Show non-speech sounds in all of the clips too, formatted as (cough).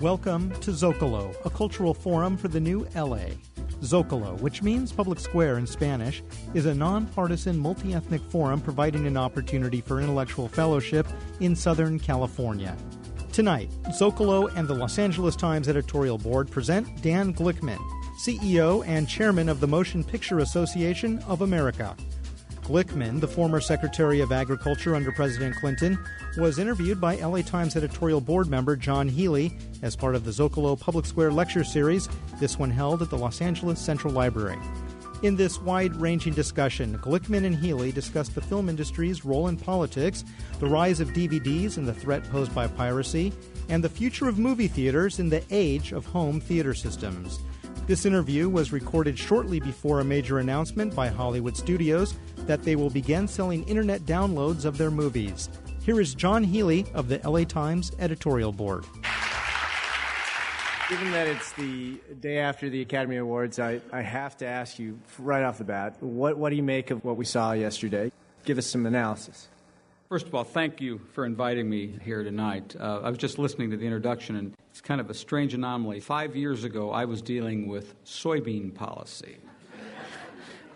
Welcome to Zocalo, a cultural forum for the new LA. Zocalo, which means public square in Spanish, is a nonpartisan multi ethnic forum providing an opportunity for intellectual fellowship in Southern California. Tonight, Zocalo and the Los Angeles Times editorial board present Dan Glickman, CEO and chairman of the Motion Picture Association of America. Glickman, the former Secretary of Agriculture under President Clinton, was interviewed by LA Times editorial board member Jon Healey as part of the Zocalo Public Square Lecture Series, this one held at the Los Angeles Central Library. In this wide ranging discussion, Glickman and Healey discussed the film industry's role in politics, the rise of DVDs and the threat posed by piracy, and the future of movie theaters in the age of home theater systems. This interview was recorded shortly before a major announcement by Hollywood Studios that they will begin selling internet downloads of their movies. Here is Jon Healey of the LA Times editorial board. Given that it's the day after the Academy Awards, I, I have to ask you right off the bat what, what do you make of what we saw yesterday? Give us some analysis. First of all, thank you for inviting me here tonight. Uh, I was just listening to the introduction, and it's kind of a strange anomaly. Five years ago, I was dealing with soybean policy.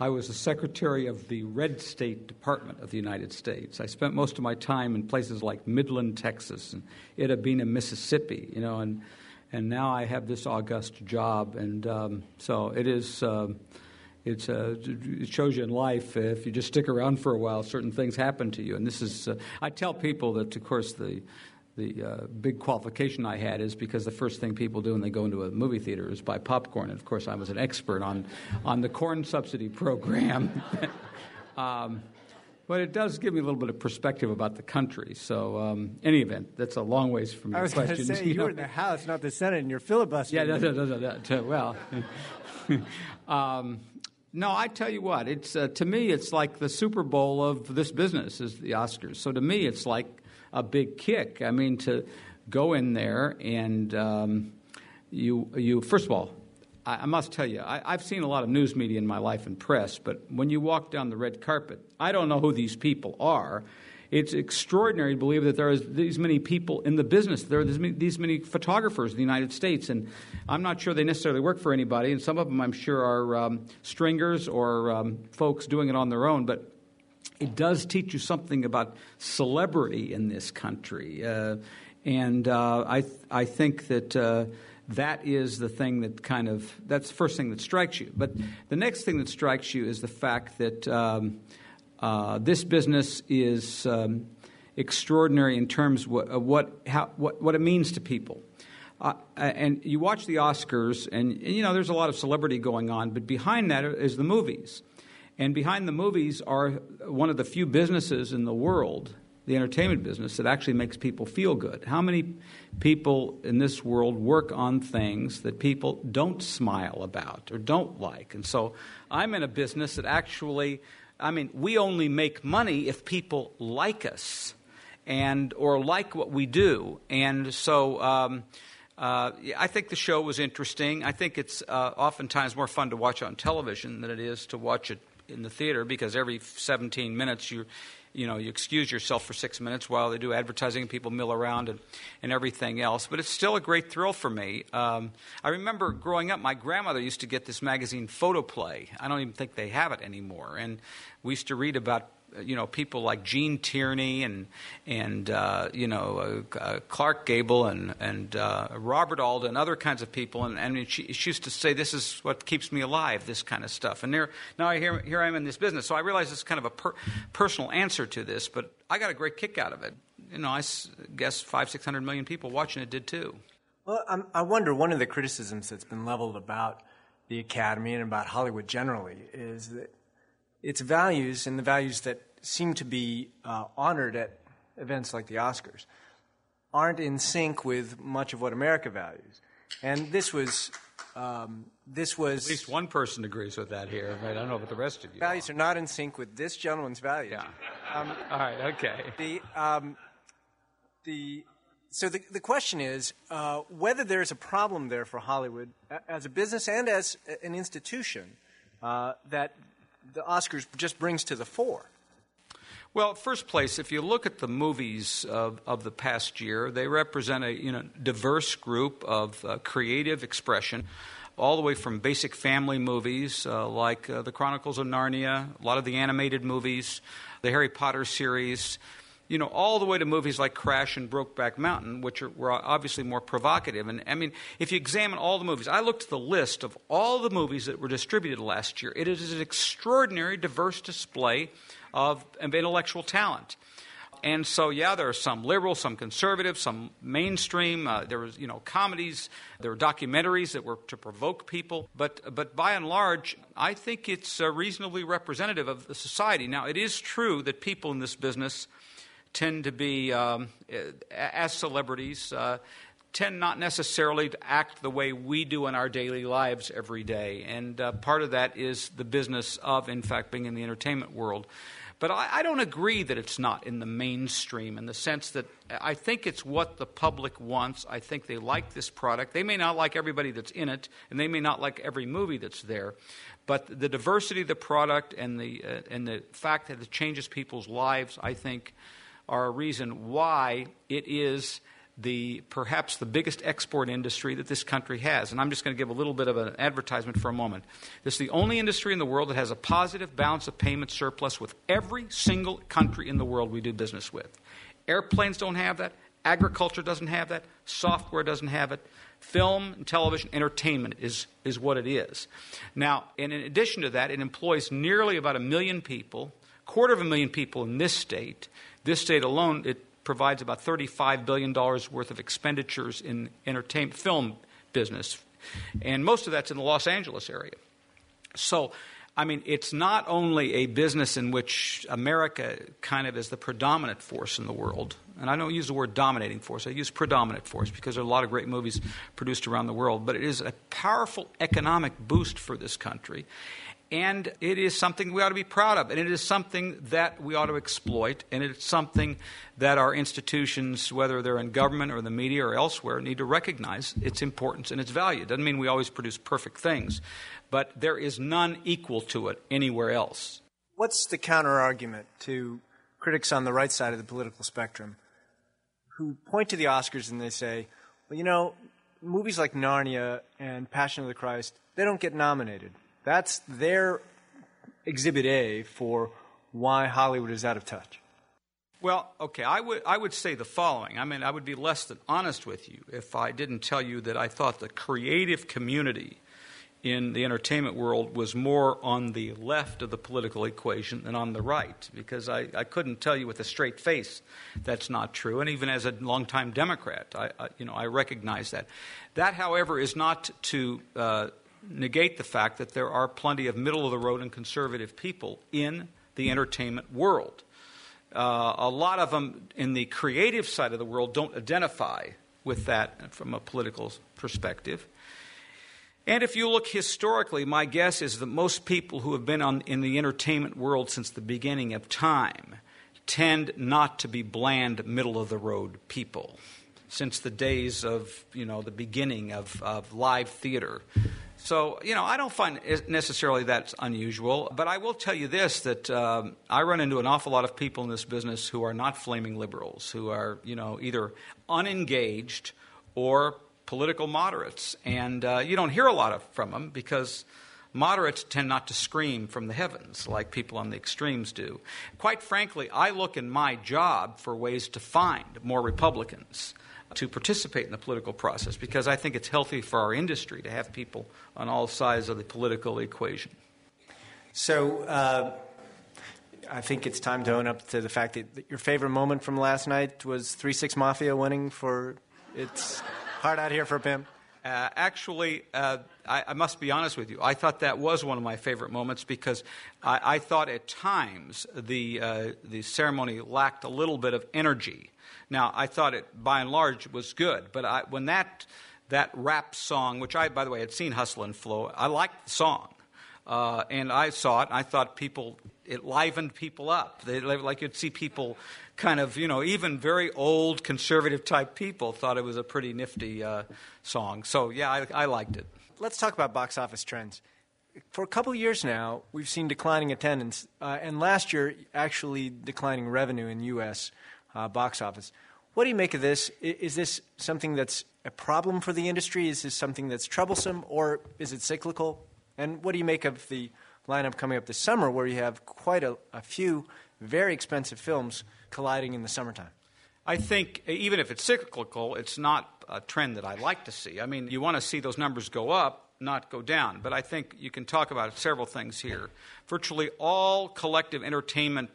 I was the secretary of the Red State Department of the United States. I spent most of my time in places like Midland, Texas, and Itta Bena, Mississippi, you know, and and now I have this august job, and um, so it is. Uh, it's uh, it shows you in life if you just stick around for a while, certain things happen to you. And this is uh, I tell people that, of course, the the uh, big qualification I had is because the first thing people do when they go into a movie theater is buy popcorn. And of course, I was an expert on on the corn subsidy program. (laughs) um, but it does give me a little bit of perspective about the country. So, um, any event, that's a long ways from your I was going to say, (laughs) you, know. were in the House, not the Senate, and you're filibustering. Yeah, no, no, no, no, no, well. (laughs) um, no, I tell you what, it's, uh, to me, it's like the Super Bowl of this business is the Oscars. So to me, it's like a big kick. I mean, to go in there and um, you, you, first of all, I, I must tell you, I, I've seen a lot of news media in my life and press, but when you walk down the red carpet, I don't know who these people are. It's extraordinary to believe that there are these many people in the business. There are these many, these many photographers in the United States, and I'm not sure they necessarily work for anybody. And some of them, I'm sure, are um, stringers or um, folks doing it on their own. But it does teach you something about celebrity in this country, uh, and uh, I th- I think that. Uh, that is the thing that kind of that's the first thing that strikes you. But the next thing that strikes you is the fact that um, uh, this business is um, extraordinary in terms of what, what, how, what, what it means to people. Uh, and you watch the Oscars, and, and, you know, there's a lot of celebrity going on, but behind that is the movies. And behind the movies are one of the few businesses in the world, the entertainment business, that actually makes people feel good. How many people in this world work on things that people don't smile about or don't like? And so I'm in a business that actually I mean, we only make money if people like us and or like what we do. And so um, uh, I think the show was interesting. I think it's uh, oftentimes more fun to watch on television than it is to watch it in the theater because every 17 minutes you you know, you excuse yourself for six minutes while they do advertising and people mill around and, and everything else. But it's still a great thrill for me. Um, I remember growing up, my grandmother used to get this magazine, Photoplay. I don't even think they have it anymore. And we used to read about you know people like Gene Tierney and and uh, you know uh, uh, Clark Gable and and uh, Robert Alden and other kinds of people. And, and she, she, used to say this is what keeps me alive this kind of stuff. And there now I hear here I am in this business. So I realize it's kind of a per, personal answer to this but I got a great kick out of it. You know I guess five six hundred million people watching it did too. Well, I'm, I wonder one of the criticisms that's been leveled about the Academy and about Hollywood generally is that its values and the values that seem to be uh, honored at events like the Oscars aren't in sync with much of what America values. And this was. Um, this was at least one person agrees with that here. Right? I don't know about the rest of you. Values are not in sync with this gentleman's values. Yeah. Um, (laughs) All right. Okay. The um, the so the, the question is uh, whether there's a problem there for Hollywood as a business and as an institution uh, that the Oscars just brings to the fore. Well, first place, if you look at the movies of, of the past year, they represent a you know, diverse group of uh, creative expression, all the way from basic family movies uh, like uh, The Chronicles of Narnia, a lot of the animated movies, the Harry Potter series, you know, all the way to movies like Crash and Brokeback Mountain, which are, were obviously more provocative. And I mean, if you examine all the movies, I looked at the list of all the movies that were distributed last year. It is an extraordinary, diverse display of, of intellectual talent. And so, yeah, there are some liberal, some conservative, some mainstream. Uh, there was, you know, comedies. There were documentaries that were to provoke people. But, but by and large, I think it's uh, reasonably representative of the society. Now, it is true that people in this business tend to be, um, as celebrities, uh, tend not necessarily to act the way we do in our daily lives every day. And uh, part of that is the business of, in fact, being in the entertainment world. But I, I, don't agree that it's not in the mainstream in the sense that I think it's what the public wants. I think they like this product. They may not like everybody that's in it, and they may not like every movie that's there. But the diversity of the product and the, uh, and the fact that it changes people's lives, I think, are a reason why it is the perhaps the biggest export industry that this country has. And I'm just going to give a little bit of an advertisement for a moment. This is the only industry in the world that has a positive balance of payment surplus with every single country in the world we do business with. Airplanes don't have that. Agriculture doesn't have that. Software doesn't have it. Film and television entertainment is, is what it is. Now, in addition to that, it employs nearly about a million people, quarter of a million people in this state. This state alone, it provides about $35 billion worth of expenditures in entertainment film business. And most of that's in the Los Angeles area. So, I mean, it's not only a business in which America kind of is the predominant force in the world. And I don't use the word dominating force, I use predominant force because there are a lot of great movies produced around the world. But it is a powerful economic boost for this country. And it is something we ought to be proud of. And it is something that we ought to exploit. And it's something that our institutions, whether they're in government or the media or elsewhere, need to recognize its importance and its value. It doesn't mean we always produce perfect things, but there is none equal to it anywhere else. What's the counter argument to critics on the right side of the political spectrum who point to the Oscars and they say, well, you know, movies like Narnia and Passion of the Christ, they don't get nominated. That's their exhibit A for why Hollywood is out of touch. Well, okay, I would, I would say the following. I mean, I would be less than honest with you if I didn't tell you that I thought the creative community in the entertainment world was more on the left of the political equation than on the right, because I, I couldn't tell you with a straight face that's not true. And even as a longtime Democrat, I, I you know, I recognize that. That, however, is not to uh, negate the fact that there are plenty of middle of the road and conservative people in the entertainment world. Uh, a lot of them in the creative side of the world don't identify with that from a political perspective. And if you look historically, my guess is that most people who have been on, in the entertainment world since the beginning of time tend not to be bland, middle of the road people. Since the days of, you know, the beginning of, of live theater, so, you know, I don't find necessarily that's unusual, but I will tell you this that um, I run into an awful lot of people in this business who are not flaming liberals, who are, you know, either unengaged or political moderates. And uh, you don't hear a lot of, from them because moderates tend not to scream from the heavens like people on the extremes do. Quite frankly, I look in my job for ways to find more Republicans to participate in the political process because I think it's healthy for our industry to have people on all sides of the political equation. So, uh, I think it's time to own up to the fact that your favorite moment from last night was 3 6 Mafia winning for It's Hard Out Here for Pimp. Uh, actually, uh, I, I, must be honest with you. I thought that was one of my favorite moments because I, I thought at times the, uh, the ceremony lacked a little bit of energy. Now, I thought it by and large was good, but I, when that, that rap song, which I, by the way, had seen Hustle and Flow, I liked the song. Uh, and I saw it, and I thought people, it livened people up. They, like you'd see people kind of, you know, even very old conservative type people thought it was a pretty nifty uh, song. So, yeah, I, I liked it. Let's talk about box office trends. for a couple years now, we've seen declining attendance, uh, and last year, actually declining revenue in the U.S. Uh, box office. What do you make of this? Is this something that's a problem for the industry? Is this something that's troublesome, or is it cyclical? And what do you make of the lineup coming up this summer, where you have quite a, a few very expensive films colliding in the summertime? I think even if it's cyclical, it's not a trend that I like to see. I mean, you want to see those numbers go up, not go down. But I think you can talk about several things here. Virtually all collective entertainment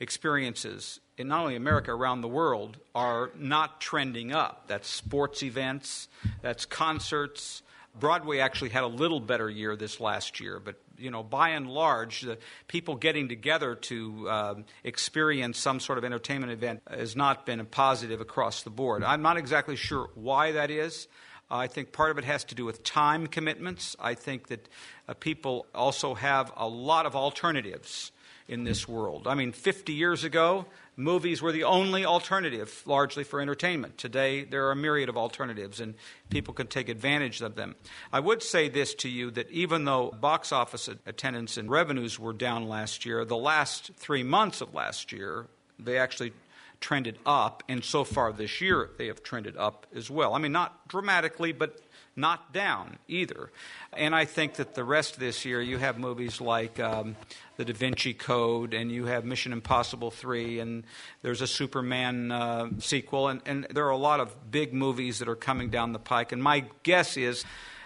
experiences in not only America, around the world, are not trending up. That's sports events, that's concerts. Broadway actually had a little better year this last year, but you know, by and large, the people getting together to uh, experience some sort of entertainment event has not been a positive across the board. I'm not exactly sure why that is. I think part of it has to do with time commitments. I think that uh, people also have a lot of alternatives in this world. I mean, 50 years ago, movies were the only alternative largely for entertainment. Today, there are a myriad of alternatives, and people can take advantage of them. I would say this to you that even though box office attendance and revenues were down last year, the last three months of last year, they actually trended up, and so far this year, they have trended up as well. I mean, not dramatically, but not down either. And I think that the rest of this year, you have movies like um, The Da Vinci Code, and you have Mission Impossible 3, and there's a Superman uh, sequel, and, and there are a lot of big movies that are coming down the pike. And my guess is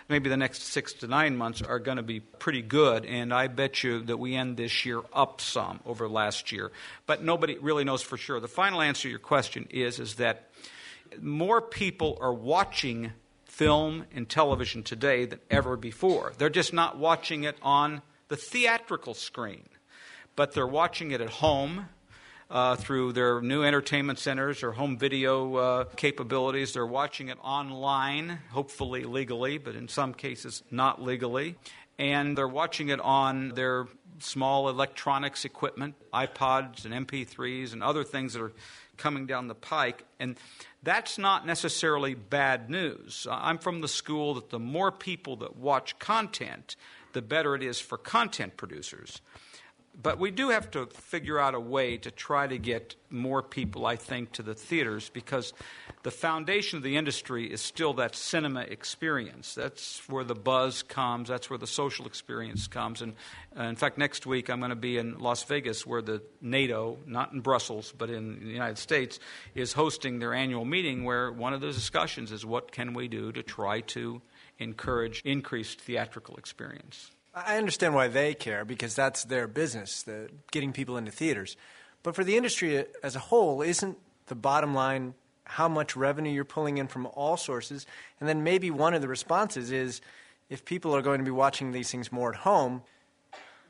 maybe the next six to nine months are going to be pretty good, and I bet you that we end this year up some over last year. But nobody really knows for sure. The final answer to your question is, is that more people are watching film and television today than ever before. They're just not watching it on the theatrical screen, but they're watching it at home. Uh, through their new entertainment centers or home video uh, capabilities. They're watching it online, hopefully legally, but in some cases not legally. And they're watching it on their small electronics equipment, iPods and MP3s and other things that are coming down the pike. And that's not necessarily bad news. I'm from the school that the more people that watch content, the better it is for content producers. But we do have to figure out a way to try to get more people, I think, to the theaters because the foundation of the industry is still that cinema experience. That's where the buzz comes, that's where the social experience comes. And uh, in fact, next week I'm going to be in Las Vegas where the NATO, not in Brussels, but in the United States, is hosting their annual meeting where one of the discussions is what can we do to try to encourage increased theatrical experience. I understand why they care because that's their business, the getting people into theaters. But for the industry as a whole, isn't the bottom line how much revenue you're pulling in from all sources? And then maybe one of the responses is if people are going to be watching these things more at home,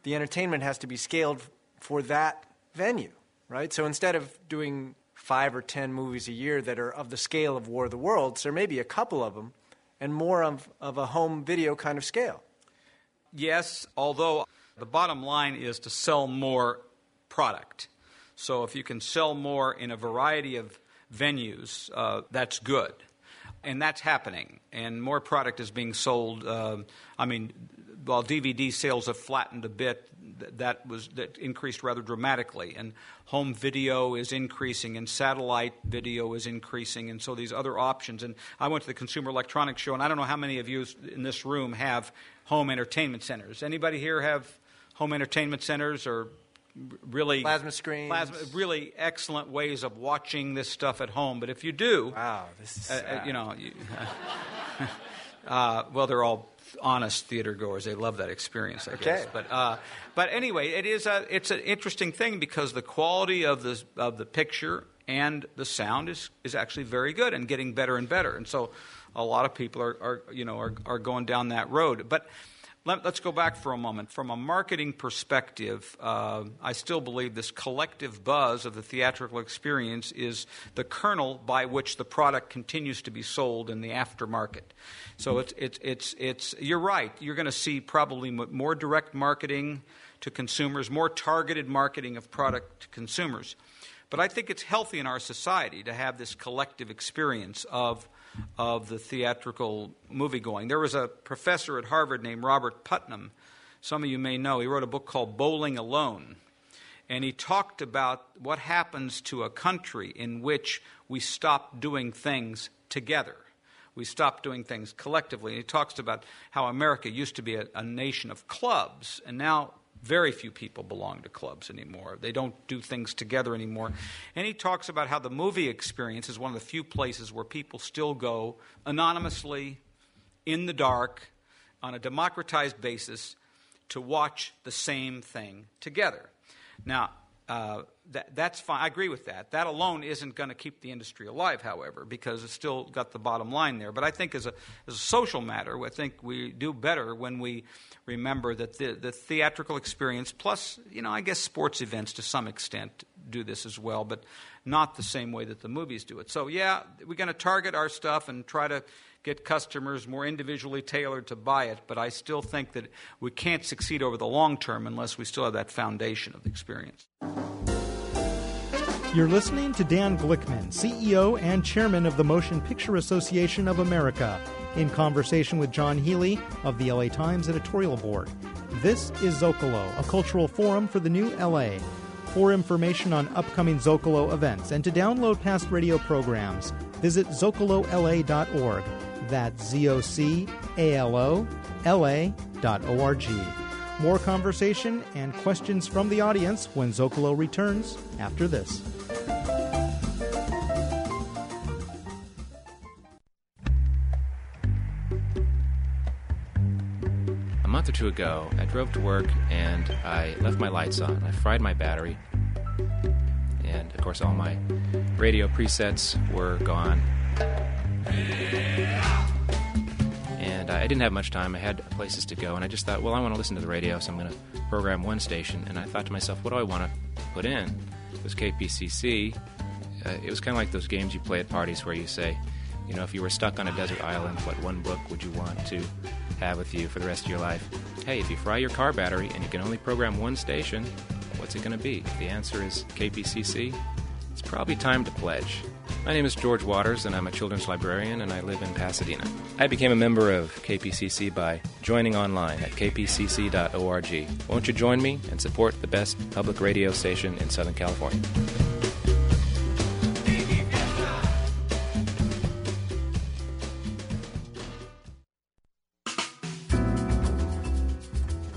the entertainment has to be scaled for that venue, right? So instead of doing five or ten movies a year that are of the scale of War of the Worlds, there may be a couple of them and more of, of a home video kind of scale. Yes, although the bottom line is to sell more product. So if you can sell more in a variety of venues, uh, that's good. And that's happening. And more product is being sold. Uh, I mean, while DVD sales have flattened a bit, that was that increased rather dramatically. And home video is increasing, and satellite video is increasing, and so these other options. And I went to the Consumer Electronics Show, and I don't know how many of you in this room have home entertainment centers. Anybody here have home entertainment centers or really plasma screens, plasma, really excellent ways of watching this stuff at home. But if you do, wow, this is uh, uh you know, you, (laughs) uh, well, they're all honest theater goers. They love that experience, I okay. guess. But uh, but anyway, it is a it's an interesting thing because the quality of the of the picture and the sound is is actually very good and getting better and better. And so a lot of people are, are you know are, are going down that road. But let, us go back for a moment. From a marketing perspective, uh, I still believe this collective buzz of the theatrical experience is the kernel by which the product continues to be sold in the aftermarket. So it's it's it's it's you're right. You're going to see probably more direct marketing to consumers, more targeted marketing of product to consumers. But I think it's healthy in our society to have this collective experience of of the theatrical movie going. There was a professor at Harvard named Robert Putnam some of you may know, he wrote a book called Bowling Alone. And he talked about what happens to a country in which we stop doing things together. We stop doing things collectively. And he talks about how America used to be a, a nation of clubs, and now very few people belong to clubs anymore. They don't do things together anymore. And he talks about how the movie experience is one of the few places where people still go anonymously, in the dark, on a democratized basis, to watch the same thing together. Now, uh, that, that's fine. I agree with that. That alone isn't going to keep the industry alive, however, because it's still got the bottom line there. But I think as a, as a social matter, I think we do better when we remember that the, the theatrical experience, plus, you know, I guess sports events to some extent do this as well, but not the same way that the movies do it. So, yeah, we're going to target our stuff and try to get customers more individually tailored to buy it, but I still think that we can't succeed over the long term unless we still have that foundation of experience. You're listening to Dan Glickman, CEO and Chairman of the Motion Picture Association of America, in conversation with Jon Healey of the LA Times editorial board. This is Zocalo, a cultural forum for the new LA. For information on upcoming Zocalo events and to download past radio programs, visit zocalola.org. That's O R G. More conversation and questions from the audience when Zocalo returns after this. A month or two ago, I drove to work and I left my lights on. I fried my battery. And of course, all my radio presets were gone. And I didn't have much time. I had places to go, and I just thought, well, I want to listen to the radio, so I'm going to program one station. And I thought to myself, what do I want to put in? It was KPCC. Uh, it was kind of like those games you play at parties where you say, you know, if you were stuck on a desert island, what one book would you want to have with you for the rest of your life? Hey, if you fry your car battery and you can only program one station, what's it going to be? If the answer is KPCC, it's probably time to pledge. My name is George Waters, and I'm a children's librarian, and I live in Pasadena. I became a member of KPCC by joining online at kpcc.org. Won't you join me and support the best public radio station in Southern California?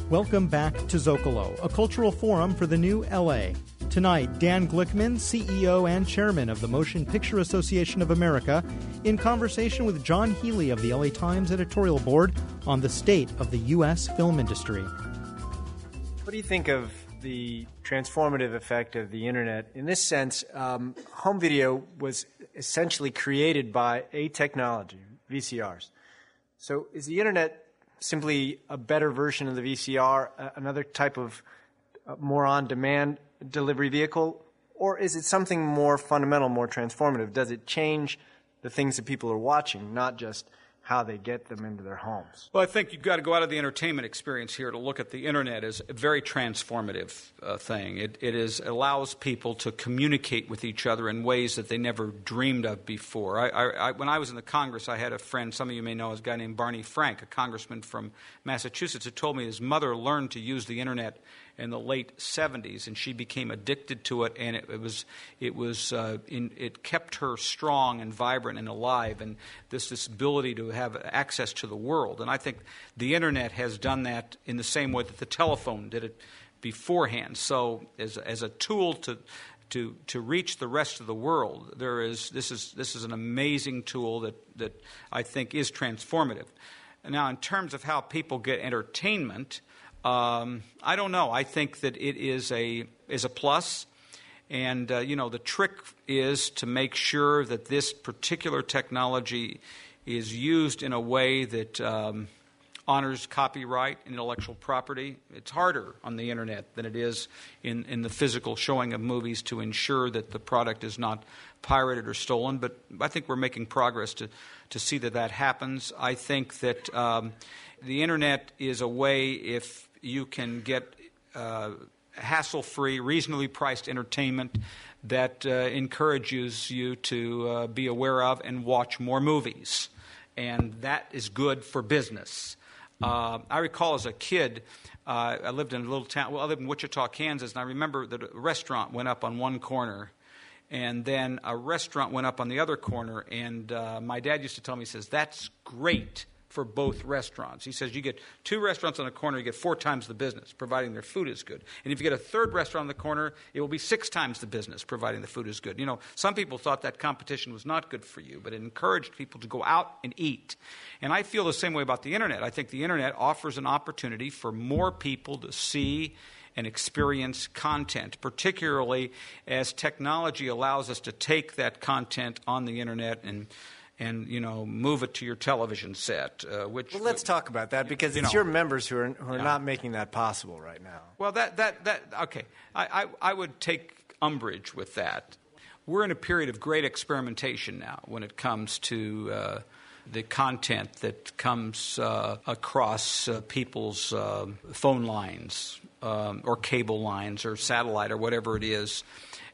Welcome back to Zocalo, a cultural forum for the new LA. Tonight, Dan Glickman, CEO and Chairman of the Motion Picture Association of America, in conversation with Jon Healey of the LA Times editorial board on the state of the U.S. film industry. What do you think of the transformative effect of the internet? In this sense, um, home video was essentially created by a technology, VCRs. So is the internet simply a better version of the VCR, another type of uh, more on demand delivery vehicle? Or is it something more fundamental, more transformative? Does it change the things that people are watching, not just how they get them into their homes. Well, I think you've got to go out of the entertainment experience here to look at the internet as a very transformative uh, thing. It, it is allows people to communicate with each other in ways that they never dreamed of before. I, I, I, when I was in the Congress, I had a friend. Some of you may know a guy named Barney Frank, a congressman from Massachusetts, who told me his mother learned to use the internet in the late 70s, and she became addicted to it, and it, it was it was uh, in, it kept her strong and vibrant and alive, and this this ability to have access to the world. And I think the internet has done that in the same way that the telephone did it beforehand. So as as a tool to to, to reach the rest of the world. There is, this, is, this is an amazing tool that, that I think is transformative. Now, in terms of how people get entertainment, um, I don't know. I think that it is a is a plus, and uh, you know the trick is to make sure that this particular technology is used in a way that um, honors copyright and intellectual property. It's harder on the internet than it is in, in the physical showing of movies to ensure that the product is not pirated or stolen. But I think we're making progress to to see that that happens. I think that. Um, the internet is a way if you can get uh, hassle free, reasonably priced entertainment that uh, encourages you to uh, be aware of and watch more movies. And that is good for business. Uh, I recall as a kid, uh, I lived in a little town. Well, I lived in Wichita, Kansas, and I remember that a restaurant went up on one corner, and then a restaurant went up on the other corner. And uh, my dad used to tell me, he says, "That's great." For both restaurants. He says you get two restaurants on the corner, you get four times the business, providing their food is good. And if you get a third restaurant on the corner, it will be six times the business, providing the food is good. You know, some people thought that competition was not good for you, but it encouraged people to go out and eat. And I feel the same way about the internet. I think the internet offers an opportunity for more people to see and experience content, particularly as technology allows us to take that content on the internet and and you know move it to your television set. Uh, which well, let's talk about that because it's know, your members who are who are yeah. not making that possible right now. Well, that that that okay, I, I, I would take umbrage with that. We're in a period of great experimentation now when it comes to. Uh, the content that comes uh, across uh, people's uh, phone lines um, or cable lines or satellite or whatever it is.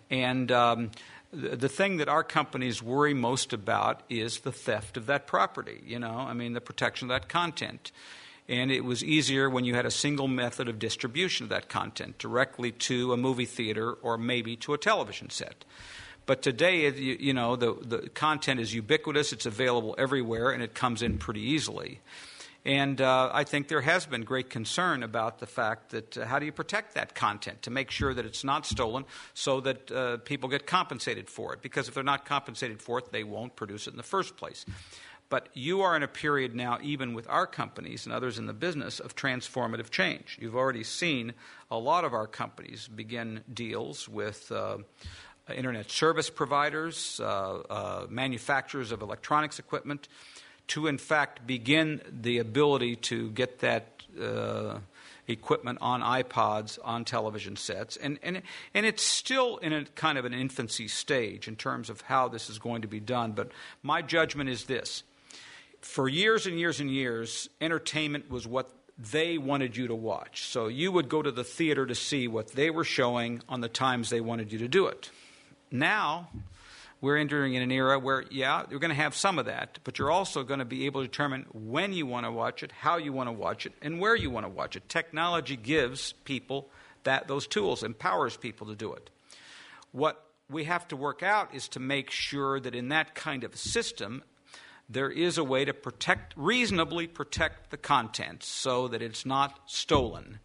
And um, the thing that our companies worry most about is the theft of that property, you know, I mean, the protection of that content. And it was easier when you had a single method of distribution of that content directly to a movie theater or maybe to a television set. But today, you, know, the, the content is ubiquitous, it's available everywhere, and it comes in pretty easily. And uh, I think there has been great concern about the fact that uh, how do you protect that content to make sure that it's not stolen so that uh, people get compensated for it? Because if they're not compensated for it, they won't produce it in the first place. But you are in a period now, even with our companies and others in the business, of transformative change. You've already seen a lot of our companies begin deals with uh, internet service providers, uh, uh, manufacturers of electronics equipment to, in fact, begin the ability to get that uh, equipment on iPods, on television sets. And, and, and it's still in a kind of an infancy stage in terms of how this is going to be done. But my judgment is this for years and years and years, entertainment was what they wanted you to watch. So you would go to the theater to see what they were showing on the times they wanted you to do it. Now, we're entering in an era where, yeah, you're going to have some of that, but you're also going to be able to determine when you want to watch it, how you want to watch it, and where you want to watch it. Technology gives people that those tools, empowers people to do it. What we have to work out is to make sure that in that kind of system, there is a way to protect, reasonably protect the content so that it's not stolen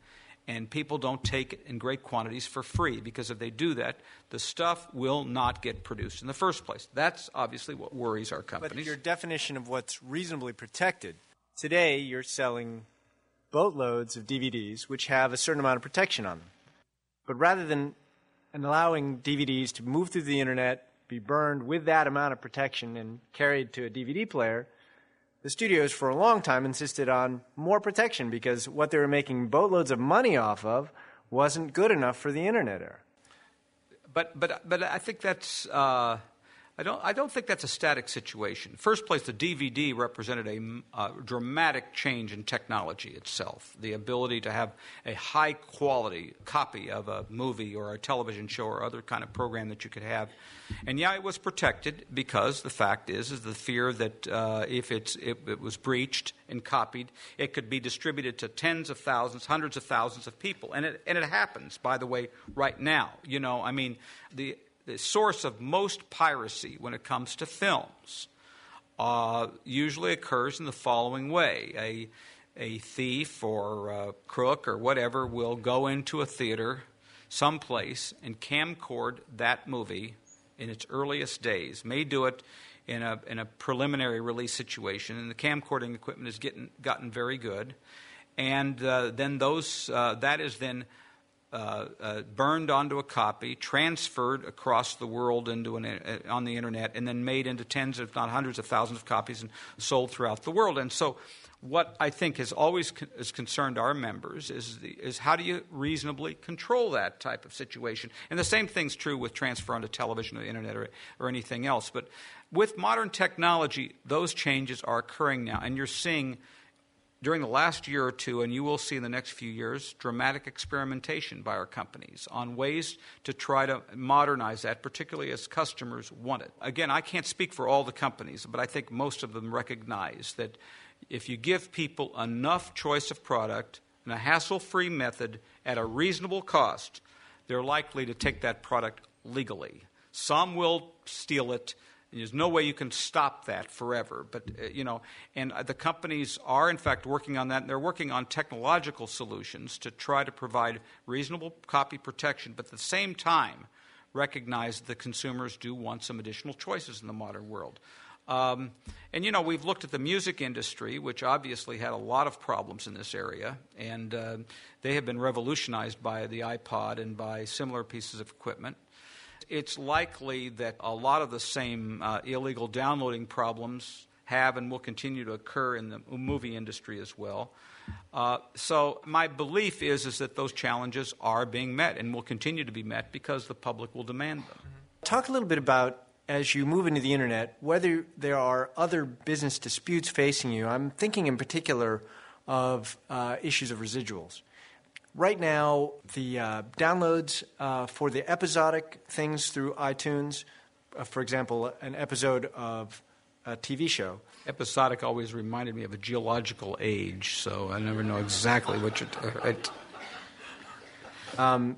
and people don't take it in great quantities for free because if they do that, the stuff will not get produced in the first place. That's obviously what worries our companies. But your definition of what's reasonably protected today, you're selling boatloads of DVDs which have a certain amount of protection on them. But rather than allowing DVDs to move through the internet, be burned with that amount of protection, and carried to a DVD player, the studios for a long time insisted on more protection because what they were making boatloads of money off of wasn't good enough for the internet era. But, but, but I think that's, uh, I, don't, I don't think that's a static situation. First place, the DVD represented a, a dramatic change in technology itself. The ability to have a high quality copy of a movie or a television show or other kind of program that you could have and yeah, it was protected because the fact is, is the fear that uh, if it's, it, it was breached and copied, it could be distributed to tens of thousands, hundreds of thousands of people. And it, and it happens, by the way, right now. You know, I mean, the, the source of most piracy when it comes to films uh, usually occurs in the following way. A, a thief or a crook or whatever will go into a theater someplace and camcord that movie in its earliest days, may do it in a, in a preliminary release situation, and the camcording equipment has getting, gotten very good. And uh, then those, uh, that is then uh, uh burned onto a copy, transferred across the world into an, uh, on the internet, and then made into tens, if not hundreds of thousands of copies and sold throughout the world. And so what I think has always con- has concerned our members is, the, is how do you reasonably control that type of situation? And the same thing's true with transfer onto television or the internet or, or anything else. But with modern technology, those changes are occurring now, and you're seeing during the last year or two, and you will see in the next few years, dramatic experimentation by our companies on ways to try to modernize that, particularly as customers want it. Again, I can't speak for all the companies, but I think most of them recognize that if you give people enough choice of product and a hassle free method at a reasonable cost, they're likely to take that product legally. Some will steal it there's no way you can stop that forever. But, uh, you know, and uh, the companies are, in fact, working on that. And they're working on technological solutions to try to provide reasonable copy protection, but at the same time, recognize that the consumers do want some additional choices in the modern world. Um, and you know, we've looked at the music industry, which obviously had a lot of problems in this area, and uh, they have been revolutionized by the iPod and by similar pieces of equipment it's likely that a lot of the same uh, illegal downloading problems have and will continue to occur in the movie industry as well. Uh, so my belief is is that those challenges are being met and will continue to be met because the public will demand them. Talk a little bit about as you move into the internet whether there are other business disputes facing you. I'm thinking in particular of uh, issues of residuals. Right now, the uh, downloads uh, for the episodic things through iTunes, uh, for example, an episode of a TV show. Episodic always reminded me of a geological age, so I never know exactly what you're. T- um,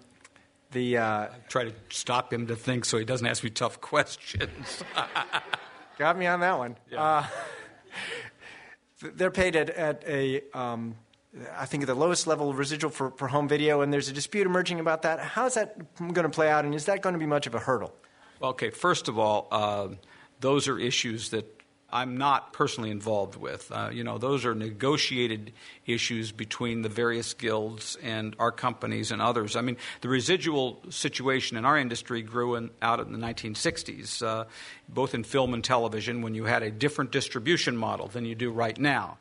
the uh, try to stop him to think so he doesn't ask me tough questions. (laughs) Got me on that one. Yeah. Uh, (laughs) they're paid at, at a um, I think, the lowest level of residual for, for home video, and there's a dispute emerging about that. How is that going to play out, and is that going to be much of a hurdle? Okay, first of all, uh, those are issues that I'm not personally involved with. Uh, you know, those are negotiated issues between the various guilds and our companies and others. I mean, the residual situation in our industry grew in, out in the 1960s, uh, both in film and television, when you had a different distribution model than you do right now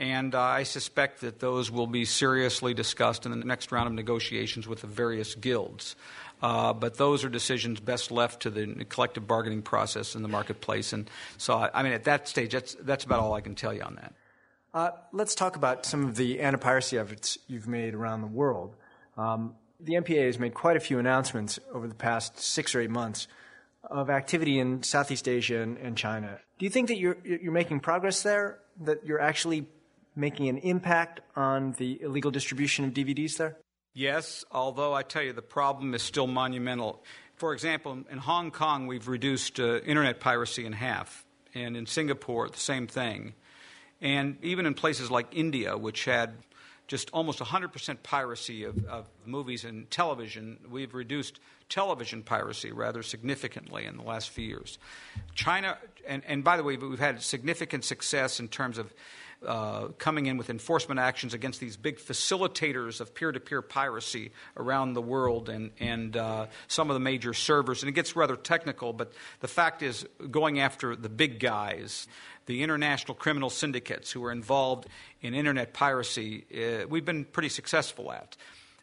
and uh, I suspect that those will be seriously discussed in the next round of negotiations with the various guilds. Uh, but those are decisions best left to the collective bargaining process in the marketplace. And so, I, I mean, at that stage, that's, that's about all I can tell you on that. Uh, let's talk about some of the anti piracy efforts you've made around the world. Um, the MPA has made quite a few announcements over the past six or eight months of activity in Southeast Asia and, and China. Do you think that you're, you're making progress there? That you're actually making an impact on the illegal distribution of DVDs there? Yes, although I tell you the problem is still monumental. For example, in Hong Kong, we've reduced uh, internet piracy in half, and in Singapore, the same thing. And even in places like India, which had just almost 100% piracy of, of, movies and television, we've reduced television piracy rather significantly in the last few years. China, and, and by the way, we've had significant success in terms of uh, coming in with enforcement actions against these big facilitators of peer to peer piracy around the world and, and uh, some of the major servers. And it gets rather technical, but the fact is, going after the big guys, the international criminal syndicates who are involved in internet piracy, uh, we've been pretty successful at.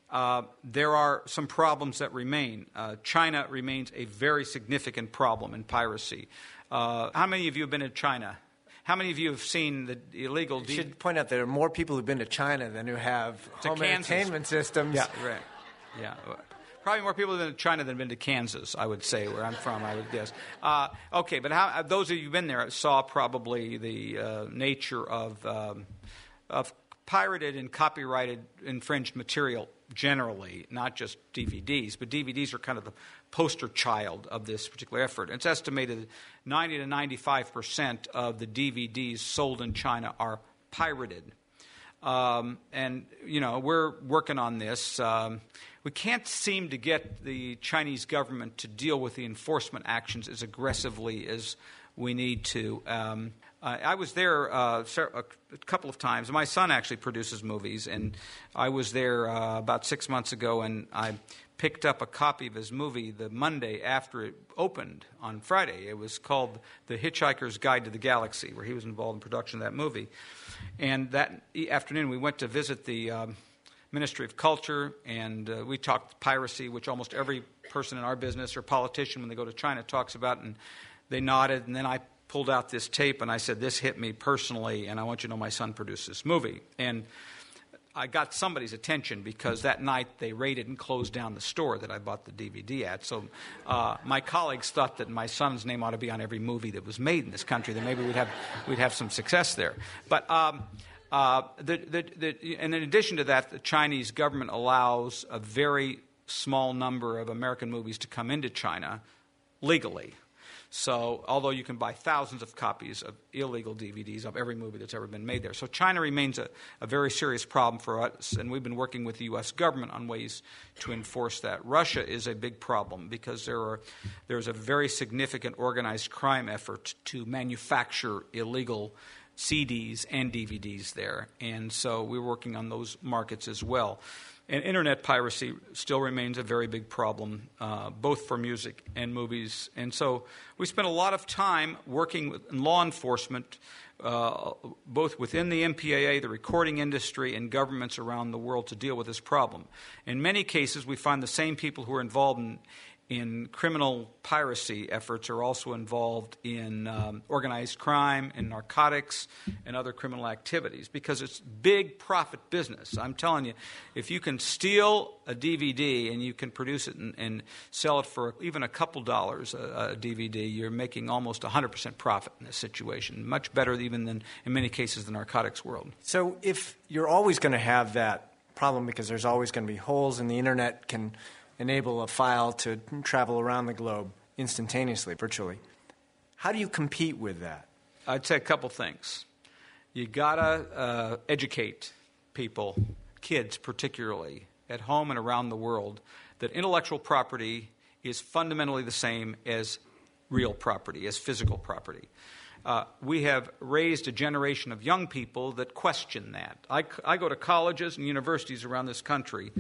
Uh, there are some problems that remain. Uh, China remains a very significant problem in piracy. Uh, how many of you have been in China? How many of you have seen the illegal? You should point out there are more people who've been to China than who have to home Kansas. entertainment systems. Yeah, right. Yeah. Probably more people have been to China than have been to Kansas, I would say, where I'm from, I would guess. Uh, okay, but how, those of you who've been there saw probably the uh, nature of, um, of pirated and copyrighted infringed material generally, not just DVDs, but DVDs are kind of the poster child of this particular effort. It's estimated 90 to 95 percent of the DVDs sold in China are pirated. Um, and, you know, we're working on this. Um, we can't seem to get the Chinese government to deal with the enforcement actions as aggressively as we need to. Um, uh, I was there uh, a couple of times. My son actually produces movies, and I was there uh, about six months ago, and I picked up a copy of his movie the Monday after it opened on Friday. It was called The Hitchhiker's Guide to the Galaxy, where he was involved in production of that movie. And that afternoon, we went to visit the um, Ministry of Culture, and uh, we talked piracy, which almost every person in our business or politician, when they go to China, talks about. And they nodded, and then I pulled out this tape and I said, This hit me personally, and I want you to know my son produced this movie. And I got somebody's attention because that night they raided and closed down the store that I bought the DVD at. So uh, my colleagues thought that my son's name ought to be on every movie that was made in this country. That maybe we'd have we'd have some success there. But um, uh, the, the, the, and in addition to that, the Chinese government allows a very small number of American movies to come into China legally. So, although you can buy thousands of copies of illegal DVDs of every movie that's ever been made there. So, China remains a, a very serious problem for us, and we've been working with the U.S. government on ways to enforce that. Russia is a big problem because there are, there's a very significant organized crime effort to manufacture illegal CDs and DVDs there. And so, we're working on those markets as well. And internet piracy still remains a very big problem, uh, both for music and movies. And so we spent a lot of time working with law enforcement, uh, both within the MPAA, the recording industry, and governments around the world to deal with this problem. In many cases, we find the same people who are involved in, in criminal piracy efforts are also involved in um, organized crime and narcotics and other criminal activities because it's big profit business. I'm telling you, if you can steal a DVD and you can produce it and, and sell it for even a couple dollars a, a, DVD, you're making almost 100% profit in this situation. Much better even than, in many cases, the narcotics world. So if you're always going to have that problem because there's always going to be holes and the internet can – enable a file to travel around the globe instantaneously, virtually. How do you compete with that? I'd say a couple things. You gotta uh, educate people, kids particularly, at home and around the world, that intellectual property is fundamentally the same as real property, as physical property. Uh, we have raised a generation of young people that question that. I, I go to colleges and universities around this country,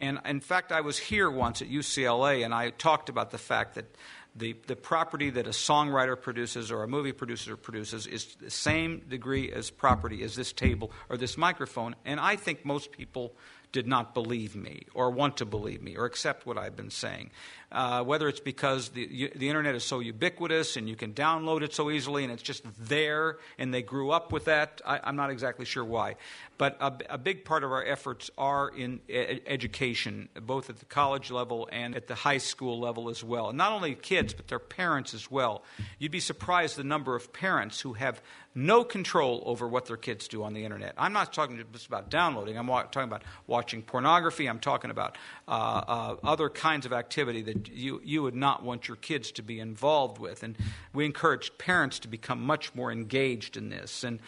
and in fact, I was here once at UCLA and I talked about the fact that the, the property that a songwriter produces or a movie producer produces is the same degree as property as this table or this microphone. And I think most people did not believe me or want to believe me or accept what I've been saying. Uh, whether it's because the, the internet is so ubiquitous and you can download it so easily and it's just there and they grew up with that, I, am not exactly sure why. But a, a, big part of our efforts are in ed- education, both at the college level and at the high school level as well. And not only kids, but their parents as well. You'd be surprised the number of parents who have no control over what their kids do on the internet. I'm not talking just about downloading, I'm talking about watching pornography, I'm talking about uh, uh, other kinds of activity that you, you would not want your kids to be involved with. And we encourage parents to become much more engaged in this. And,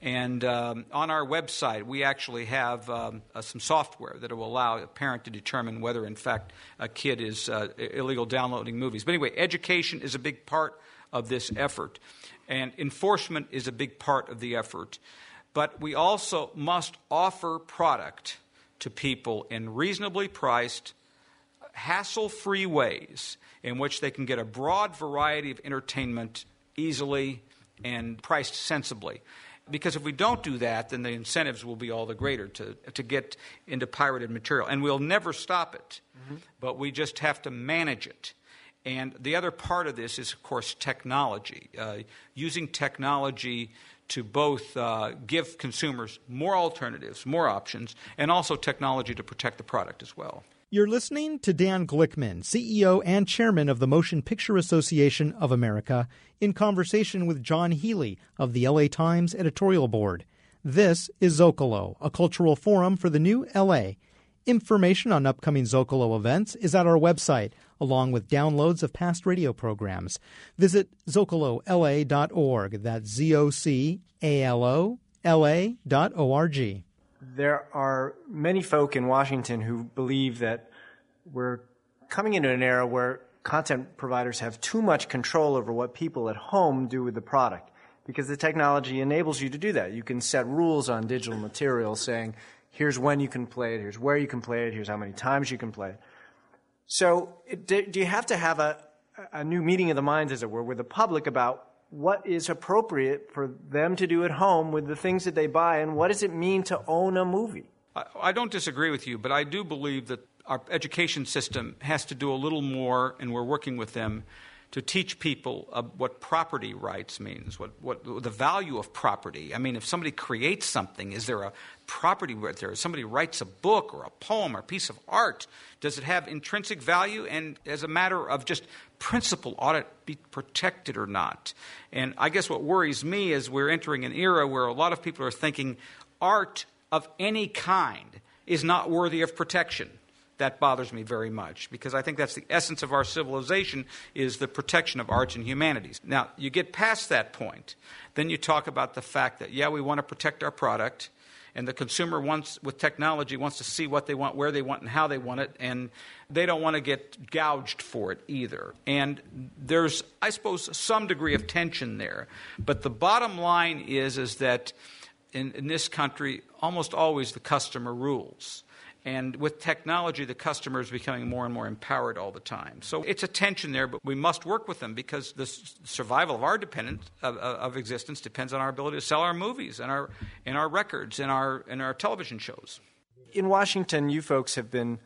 and um, on our website, we actually have um, uh, some software that will allow a parent to determine whether, in fact, a kid is uh, illegal downloading movies. But anyway, education is a big part of this effort, and enforcement is a big part of the effort. But we also must offer product to people in reasonably priced, hassle free ways in which they can get a broad variety of entertainment easily and priced sensibly because if we don't do that, then the incentives will be all the greater to, to get into pirated material. And we'll never stop it, mm-hmm. but we just have to manage it. And the other part of this is, of course, technology. Uh, using technology to both uh, give consumers more alternatives, more options, and also technology to protect the product as well. You're listening to Dan Glickman, CEO and Chairman of the Motion Picture Association of America, in conversation with Jon Healey of the LA Times editorial board. This is Zocalo, a cultural forum for the new LA. Information on upcoming Zocalo events is at our website, along with downloads of past radio programs. Visit zocalola.org. That's Z O C A L O L A dot O R G there are many folk in Washington who believe that we're coming into an era where content providers have too much control over what people at home do with the product because the technology enables you to do that. You can set rules on digital material saying, here's when you can play it, here's where you can play it, here's how many times you can play it. So, do you have to have a, a new meeting of the minds, as it were, with the public about what is appropriate for them to do at home with the things that they buy, and what does it mean to own a movie? I, don't disagree with you, but I do believe that our education system has to do a little more, and we're working with them to teach people uh, what property rights means, what, what the value of property. I mean, if somebody creates something, is there a property there? Somebody writes a book or a poem or a piece of art, does it have intrinsic value? And as a matter of just principle, ought it be protected or not? And I guess what worries me is we're entering an era where a lot of people are thinking art of any kind is not worthy of protection that bothers me very much because I think that's the essence of our civilization is the protection of arts and humanities. Now, you get past that point, then you talk about the fact that yeah, we want to protect our product and the consumer wants with technology wants to see what they want, where they want and how they want it and they don't want to get gouged for it either. And there's I suppose some degree of tension there. But the bottom line is is that in, in this country almost always the customer rules. And with technology, the customer is becoming more and more empowered all the time. So it's a tension there, but we must work with them because the survival of our dependent of, of, existence depends on our ability to sell our movies and our and our records and our and our television shows. In Washington, you folks have been,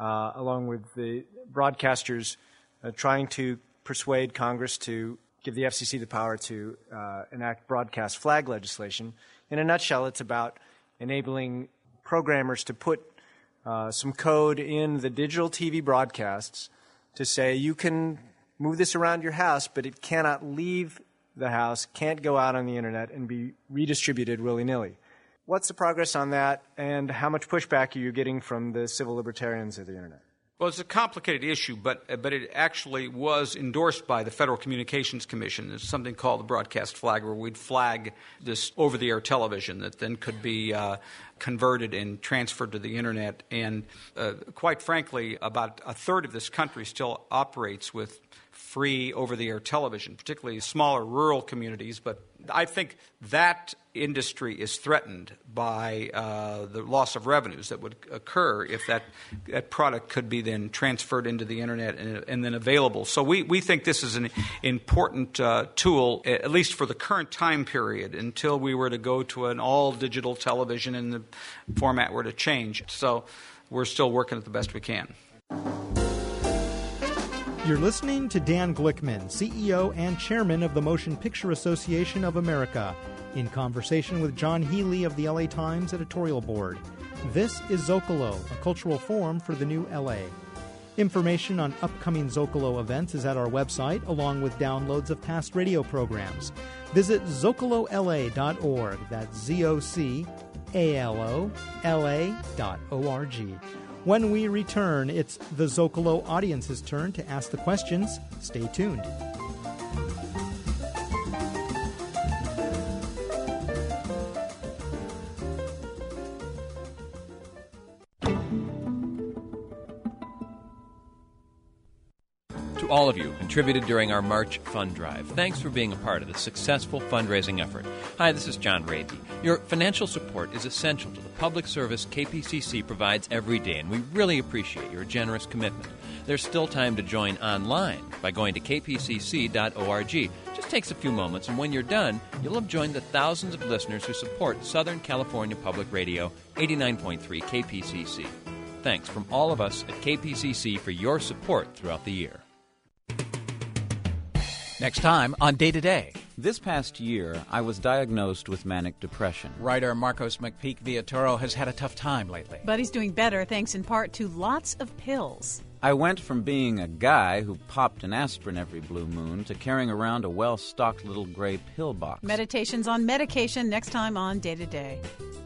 uh, along with the broadcasters, uh, trying to persuade Congress to give the FCC the power to uh, enact broadcast flag legislation. In a nutshell, it's about enabling programmers to put uh, some code in the digital TV broadcasts to say you can move this around your house, but it cannot leave the house, can't go out on the internet and be redistributed willy nilly. What's the progress on that, and how much pushback are you getting from the civil libertarians of the internet? Well, it's a complicated issue, but, but it actually was endorsed by the Federal Communications Commission. There's something called the broadcast flag, where we'd flag this over the air television that then could be uh, converted and transferred to the internet. And uh, quite frankly, about a third of this country still operates with free over the air television, particularly smaller rural communities. But I think that industry is threatened by uh, the loss of revenues that would occur if that, that product could be then transferred into the internet and, and then available. So we, we think this is an important uh, tool, at least for the current time period, until we were to go to an all digital television and the format were to change. So we're still working at the best we can. You're listening to Dan Glickman, CEO and Chairman of the Motion Picture Association of America, in conversation with Jon Healey of the LA Times editorial board. This is Zocalo, a cultural forum for the new LA. Information on upcoming Zocalo events is at our website, along with downloads of past radio programs. Visit zocalola.org. That's Z O C A L O L A dot O R G. When we return, it's the Zocalo audience's turn to ask the questions. Stay tuned. All of you contributed during our March fund drive, thanks for being a part of the successful fundraising effort. Hi, this is John Raby. Your financial support is essential to the public service KPCC provides every day, and we really appreciate your generous commitment. There's still time to join online by going to kpcc.org. Just takes a few moments, and when you're done, you'll have joined the thousands of listeners who support Southern California Public Radio 89.3 KPCC. Thanks from all of us at KPCC for your support throughout the year. Next time on Day to Day. This past year, I was diagnosed with manic depression. Writer Marcos McPeak Villatoro has had a tough time lately. But he's doing better thanks in part to lots of pills. I went from being a guy who popped an aspirin every blue moon to carrying around a well stocked little gray pill box. Meditations on medication next time on Day to Day.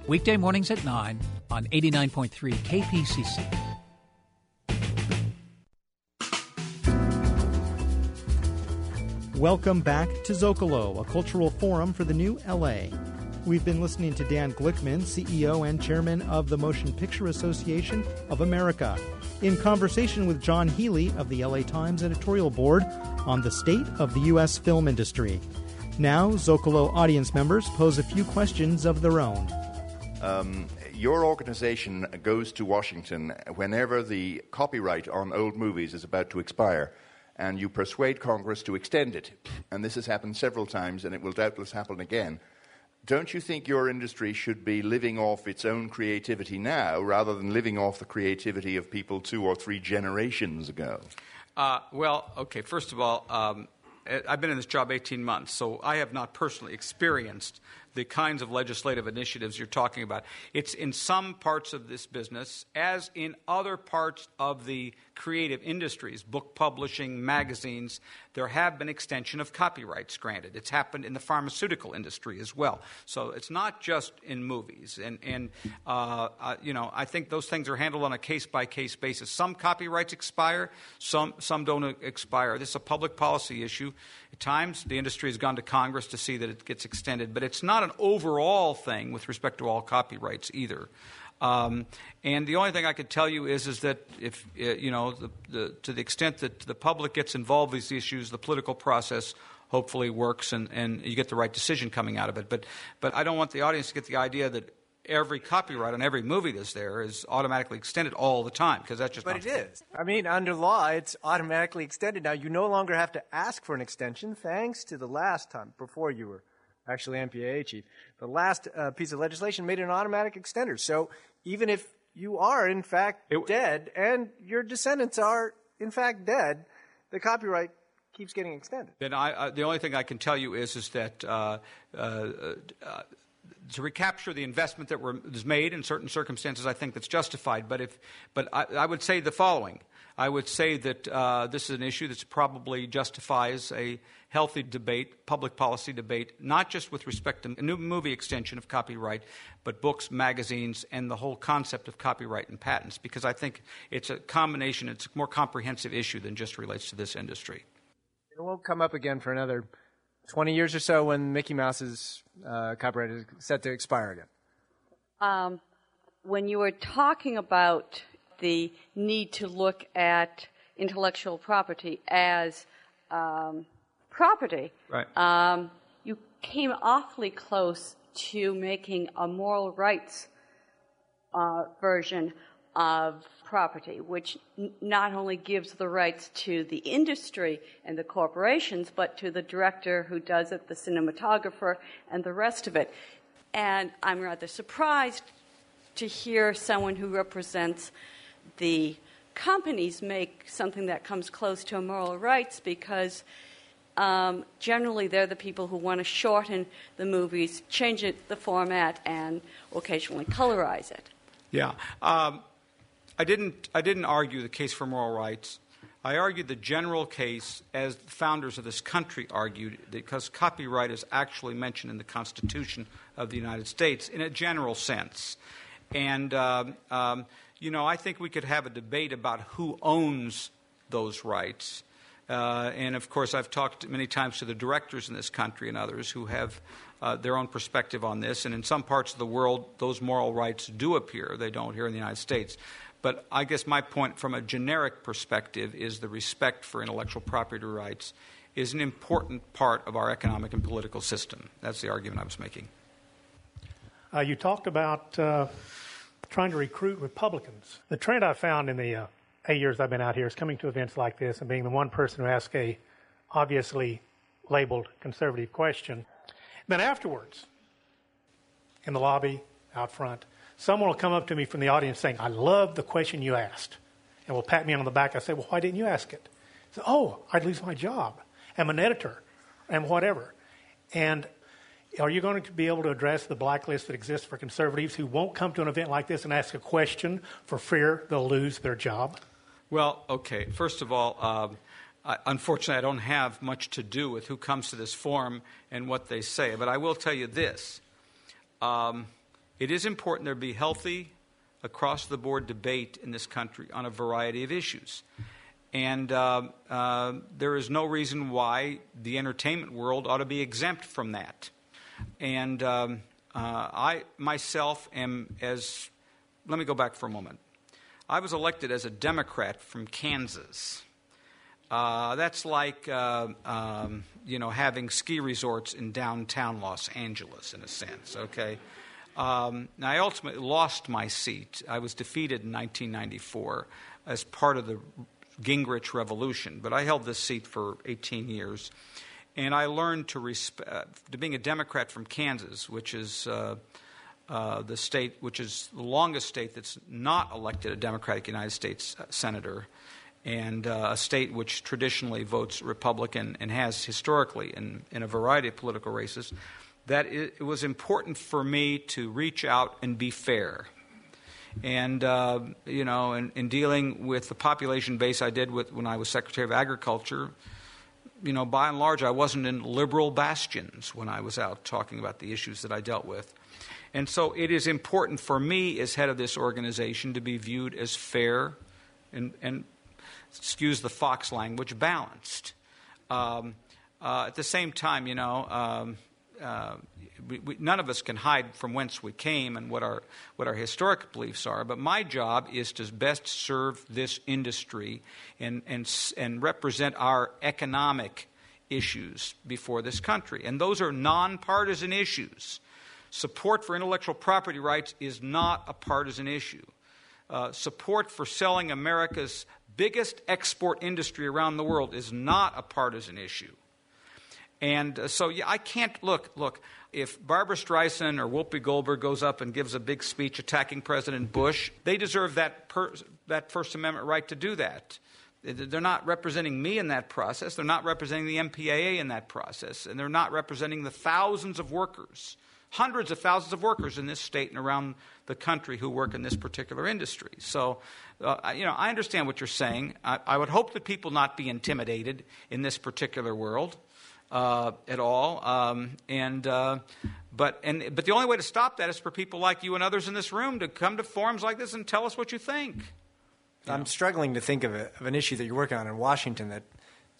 Weekday mornings at 9 on 89.3 KPCC. Welcome back to Zocalo, a cultural forum for the new LA. We've been listening to Dan Glickman, CEO and Chairman of the Motion Picture Association of America, in conversation with Jon Healey of the LA Times editorial board on the state of the U.S. film industry. Now, Zocalo audience members pose a few questions of their own. Um, your organization goes to Washington whenever the copyright on old movies is about to expire and you persuade Congress to extend it. And this has happened several times, and it will doubtless happen again. Don't you think your industry should be living off its own creativity now rather than living off the creativity of people two or three generations ago? Uh, well, okay, first of all, um, I've been in this job 18 months, so I have not personally experienced the kinds of legislative initiatives you're talking about. It's in some parts of this business, as in other parts of the creative industries, book publishing, magazines, there have been extension of copyrights granted. It's happened in the pharmaceutical industry as well. So it's not just in movies. And, and uh, uh, you know, I think those things are handled on a case by case basis. Some copyrights expire, some, some don't expire. This is a public policy issue. At times, the industry has gone to Congress to see that it gets extended, but it's not an overall thing with respect to all copyrights either. Um, and the only thing I could tell you is, is that if uh, you know, the, the, to the extent that the public gets involved in these issues, the political process hopefully works, and, and you get the right decision coming out of it. But but I don't want the audience to get the idea that every copyright on every movie that's there is automatically extended all the time because that's just but not it is. I mean, under law, it's automatically extended. Now you no longer have to ask for an extension, thanks to the last time before you were actually MPAA chief. The last uh, piece of legislation made an automatic extender. So even if you are in fact it, dead and your descendants are in fact dead, the copyright keeps getting extended. Then I, uh, the only thing I can tell you is is that. Uh, uh, uh to recapture the investment that was made in certain circumstances, I think that's justified. But if, but I, I would say the following: I would say that uh, this is an issue that probably justifies a healthy debate, public policy debate, not just with respect to a new movie extension of copyright, but books, magazines, and the whole concept of copyright and patents, because I think it's a combination, it's a more comprehensive issue than just relates to this industry. It won't come up again for another 20 years or so when Mickey Mouse's uh, copyright is set to expire again. Um, when you were talking about the need to look at intellectual property as um, property, right. um, you came awfully close to making a moral rights uh, version of property, which n- not only gives the rights to the industry and the corporations, but to the director who does it, the cinematographer, and the rest of it. And I'm rather surprised to hear someone who represents the companies make something that comes close to a moral rights because um, generally they're the people who want to shorten the movies, change it, the format, and occasionally colorize it. Yeah. Um, I, didn't, I didn't argue the case for moral rights. I argued the general case as the founders of this country argued, because copyright is actually mentioned in the Constitution of the United States in a general sense. And um, um, you know, I think we could have a debate about who owns those rights. Uh, and of course, I've talked many times to the directors in this country and others who have uh, their own perspective on this. And in some parts of the world, those moral rights do appear. They don't here in the United States. But I guess my point from a generic perspective is the respect for intellectual property rights is an important part of our economic and political system. That's the argument I was making. Uh, you talked about uh, trying to recruit Republicans. The trend I found in the uh, eight years I've been out here is coming to events like this and being the one person who asks a obviously labeled conservative question. Then afterwards, in the lobby, out front, someone will come up to me from the audience saying, I love the question you asked. And will pat me on the back. I say, Well, why didn't you ask it? Say, oh, I'd lose my job. I'm an editor and whatever. And are you going to be able to address the blacklist that exists for conservatives who won't come to an event like this and ask a question for fear they'll lose their job? Well, okay. First of all, um, I, unfortunately, I don't have much to do with who comes to this forum and what they say, but I will tell you this. Um, it is important there be healthy, across the board debate in this country on a variety of issues. And uh, uh, there is no reason why the entertainment world ought to be exempt from that. And um, uh, I myself am as, let me go back for a moment. I was elected as a Democrat from Kansas. Uh, that's like, uh, um, you know, having ski resorts in downtown Los Angeles, in a sense, okay? Um, I ultimately lost my seat. I was defeated in 1994 as part of the Gingrich Revolution, but I held this seat for 18 years and I learned to respect, uh, to being a Democrat from Kansas, which is uh, uh, the state, which is the longest state that's not elected a Democratic United States uh, senator, and uh, a state which traditionally votes Republican and has historically in, in a variety of political races, that it, was important for me to reach out and be fair. And, uh, you know, in, in, dealing with the population base I did with, when I was Secretary of Agriculture, you know, by and large, I wasn't in liberal bastions when I was out talking about the issues that I dealt with. And so it is important for me as head of this organization to be viewed as fair and, and excuse the Fox language, balanced. Um, uh, at the same time, you know, um, uh, we, we, none of us can hide from whence we came and what our what our historic beliefs are. But my job is to best serve this industry and and and represent our economic issues before this country, and those are nonpartisan issues. Support for intellectual property rights is not a partisan issue. Uh, support for selling America's biggest export industry around the world is not a partisan issue. And uh, so, yeah, I can't look. Look, if Barbra Streisand or Whoopi Goldberg goes up and gives a big speech attacking President Bush, they deserve that per, that First Amendment right to do that. They're not representing me in that process. They're not representing the MPAA in that process, and they're not representing the thousands of workers, hundreds of thousands of workers in this state and around the country who work in this particular industry. So, uh, you know, I understand what you're saying. I, I would hope that people not be intimidated in this particular world uh, at all. Um, and uh, but and but the only way to stop that is for people like you and others in this room to come to forums like this and tell us what you think. You I'm know. struggling to think of, a, of an issue that you're working on in Washington that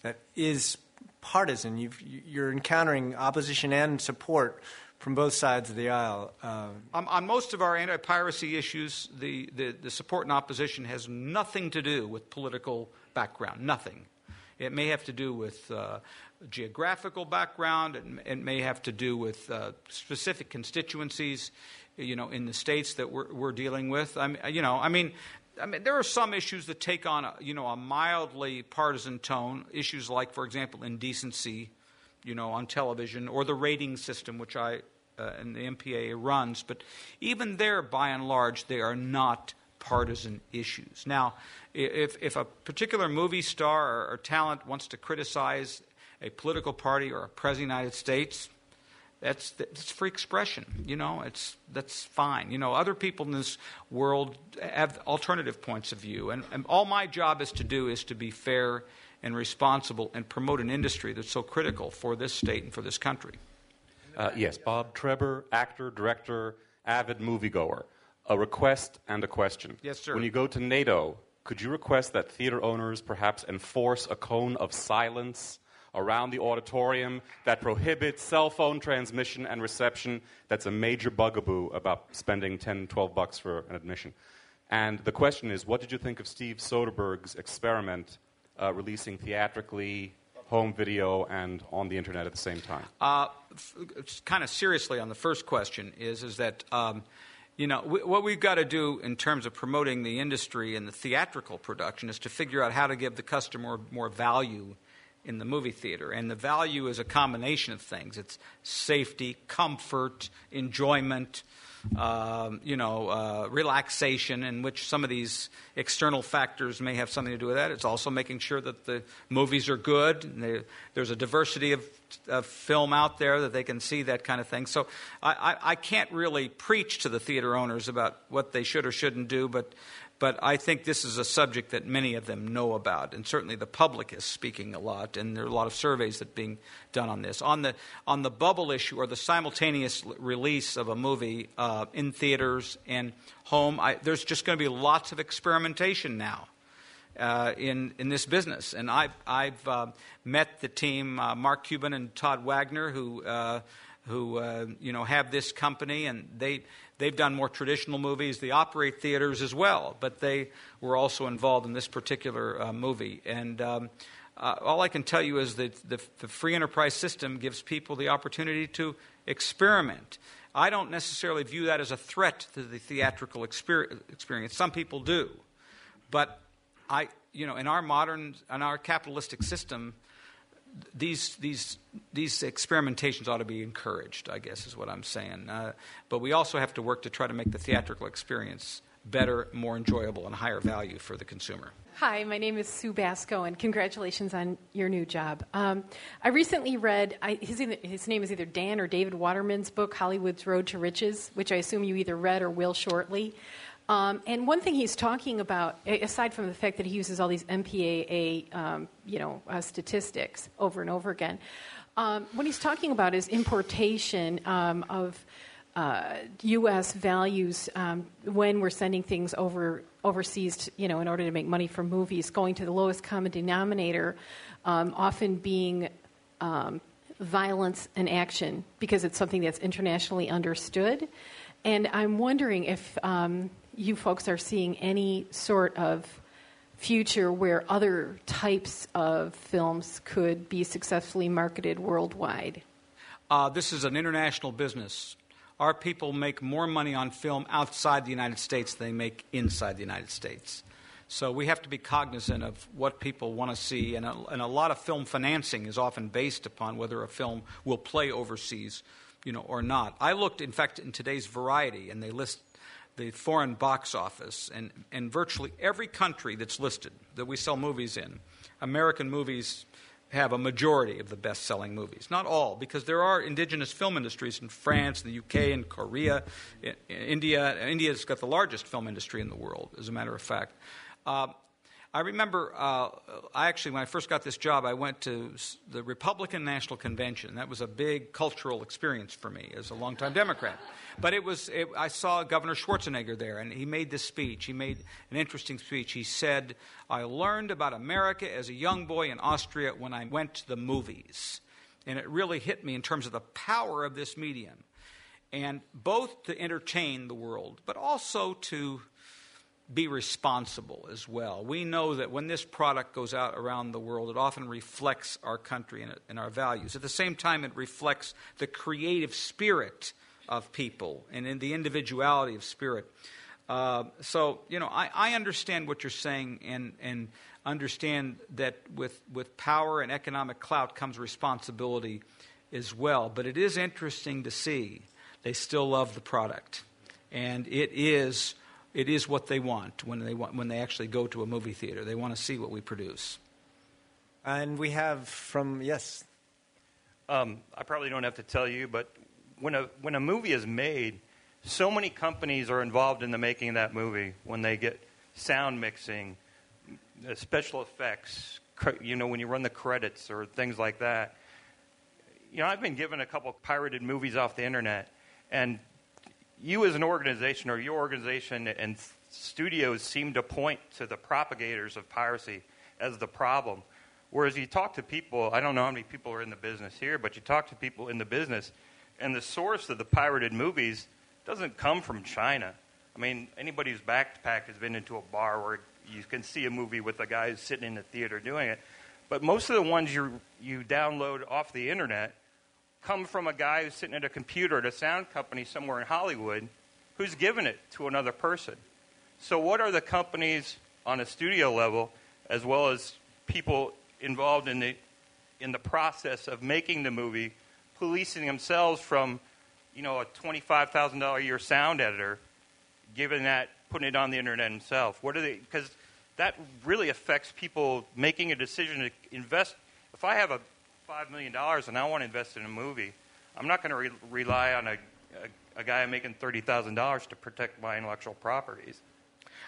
that is partisan. You've, you're encountering opposition and support from both sides of the aisle. Um, on, on, most of our anti piracy issues, the, the, the, support and opposition has nothing to do with political background, nothing. It may have to do with uh, geographical background. It, it may have to do with uh, specific constituencies, you know, in the states that we're, we're dealing with. I mean, you know, I mean, I mean, there are some issues that take on, a, you know, a mildly partisan tone. Issues like, for example, indecency, you know, on television, or the rating system, which I uh, and the MPA runs. But even there, by and large, they are not partisan issues. Now, if, if a particular movie star or, or talent wants to criticize a political party or a president of the United States, that's, that's free expression. You know, it's, that's fine. You know, other people in this world have alternative points of view. And, and all my job is to do is to be fair and responsible and promote an industry that's so critical for this state and for this country. Uh, yes, Bob Treber, actor, director, avid moviegoer. A request and a question. Yes, sir. When you go to NATO, could you request that theater owners perhaps enforce a cone of silence around the auditorium that prohibits cell phone transmission and reception. That's a major bugaboo about spending 10, 12 bucks for an admission. And the question is, what did you think of Steve Soderbergh's experiment uh, releasing theatrically, home video, and on the internet at the same time? Uh, f- kind of seriously on the first question is, is that um, you know, w- what we've got to do in terms of promoting the industry and the theatrical production is to figure out how to give the customer more value in the movie theater. And the value is a combination of things it's safety, comfort, enjoyment. Um, you know, uh, relaxation, in which some of these external factors may have something to do with that. It's also making sure that the movies are good. They, there's a diversity of, of, film out there that they can see that kind of thing. So I, I, I can't really preach to the theater owners about what they should or shouldn't do, but but I think this is a subject that many of them know about, and certainly the public is speaking a lot, and there are a lot of surveys that are being done on this. On the, on the bubble issue, or the simultaneous release of a movie uh, in theaters and home, I, there's just going to be lots of experimentation now. Uh, in in this business. And I've I've uh, met the team, uh, Mark Cuban and Todd Wagner, who uh, who uh, you know have this company, and they They've done more traditional movies. They operate theaters as well, but they were also involved in this particular uh, movie. And um, uh, all I can tell you is that the, the, free enterprise system gives people the opportunity to experiment. I don't necessarily view that as a threat to the theatrical experience. Some people do, but I, you know, in our modern, in our capitalistic system, these these these experimentations ought to be encouraged. I guess is what I'm saying. Uh, but we also have to work to try to make the theatrical experience better, more enjoyable, and higher value for the consumer. Hi, my name is Sue Basco, and congratulations on your new job. Um, I recently read I, his, his name is either Dan or David Waterman's book, Hollywood's Road to Riches, which I assume you either read or will shortly. Um, and one thing he's talking about, aside from the fact that he uses all these MPAA, um, you know, uh, statistics over and over again, um, what he's talking about is importation um, of uh, U.S. values um, when we're sending things over overseas, you know, in order to make money from movies, going to the lowest common denominator, um, often being violence and action because it's something that's internationally understood. And I'm wondering if um, you folks are seeing any sort of future where other types of films could be successfully marketed worldwide? Uh, this is an international business. Our people make more money on film outside the United States than they make inside the United States. So we have to be cognizant of what people want to see, and a, and a lot of film financing is often based upon whether a film will play overseas, you know, or not. I looked, in fact, in today's Variety, and they list the foreign box office, and, and virtually every country that's listed that we sell movies in, American movies have a majority of the best selling movies. Not all, because there are indigenous film industries in France, the UK, and Korea, in, in India. India's got the largest film industry in the world, as a matter of fact. Uh, I remember, uh, I actually, when I first got this job, I went to the Republican National Convention. That was a big cultural experience for me as a longtime Democrat. But it was, it, I saw Governor Schwarzenegger there, and he made this speech. He made an interesting speech. He said, I learned about America as a young boy in Austria when I went to the movies. And it really hit me in terms of the power of this medium. And both to entertain the world, but also to be responsible as well. We know that when this product goes out around the world, it often reflects our country and, and, our values. At the same time, it reflects the creative spirit of people and in the individuality of spirit. Uh, so, you know, I, I, understand what you're saying and, and understand that with, with power and economic clout comes responsibility as well. But it is interesting to see they still love the product. And it is it is what they want when they want when they actually go to a movie theater. They want to see what we produce. And we have from yes. Um, I probably don't have to tell you, but when a when a movie is made, so many companies are involved in the making of that movie. When they get sound mixing, uh, special effects, you know, when you run the credits or things like that. You know, I've been given a couple pirated movies off the internet, and you as an organization or your organization and studios seem to point to the propagators of piracy as the problem. Whereas you talk to people, I don't know how many people are in the business here, but you talk to people in the business, and the source of the pirated movies doesn't come from China. I mean, anybody who's backpacked has been into a bar where you can see a movie with a guy who's sitting in the theater doing it. But most of the ones you you download off the internet come from a guy who's sitting at a computer at a sound company somewhere in Hollywood who's given it to another person. So, what are the companies on a studio level, as well as people involved in the, in the process of making the movie, policing themselves from, you know, a $25,000 a year sound editor, given that, putting it on the internet himself? What are they, because that really affects people making a decision to invest. If I have a five million dollars and I want to invest in a movie, I'm not going to re- rely on a, a, a guy making thirty thousand dollars to protect my intellectual properties.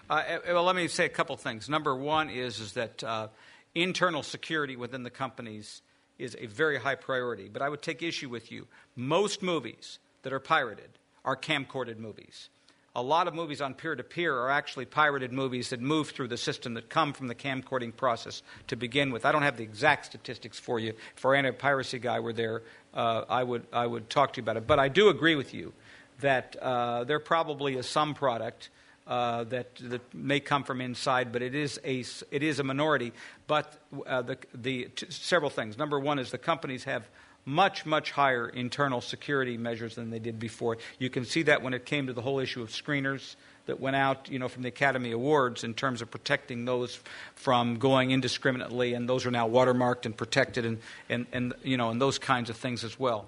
Uh, eh, well, let me say a couple things. Number one is is that uh, internal security within the companies is a very high priority. But I would take issue with you. Most movies that are pirated are camcorded movies a lot of movies on peer to peer are actually pirated movies that move through the system that come from the camcording process to begin with. I don't have the exact statistics for you. If our anti piracy guy were there, uh, I, would, I would talk to you about it. But I do agree with you that uh, there probably is some product. Uh, that, that may come from inside, but it is a, it is a minority. But uh, the, the, t- several things. Number one is the companies have much, much higher internal security measures than they did before. You can see that when it came to the whole issue of screeners that went out, you know, from the Academy Awards in terms of protecting those from going indiscriminately, and those are now watermarked and protected, and, and, and you know, and those kinds of things as well.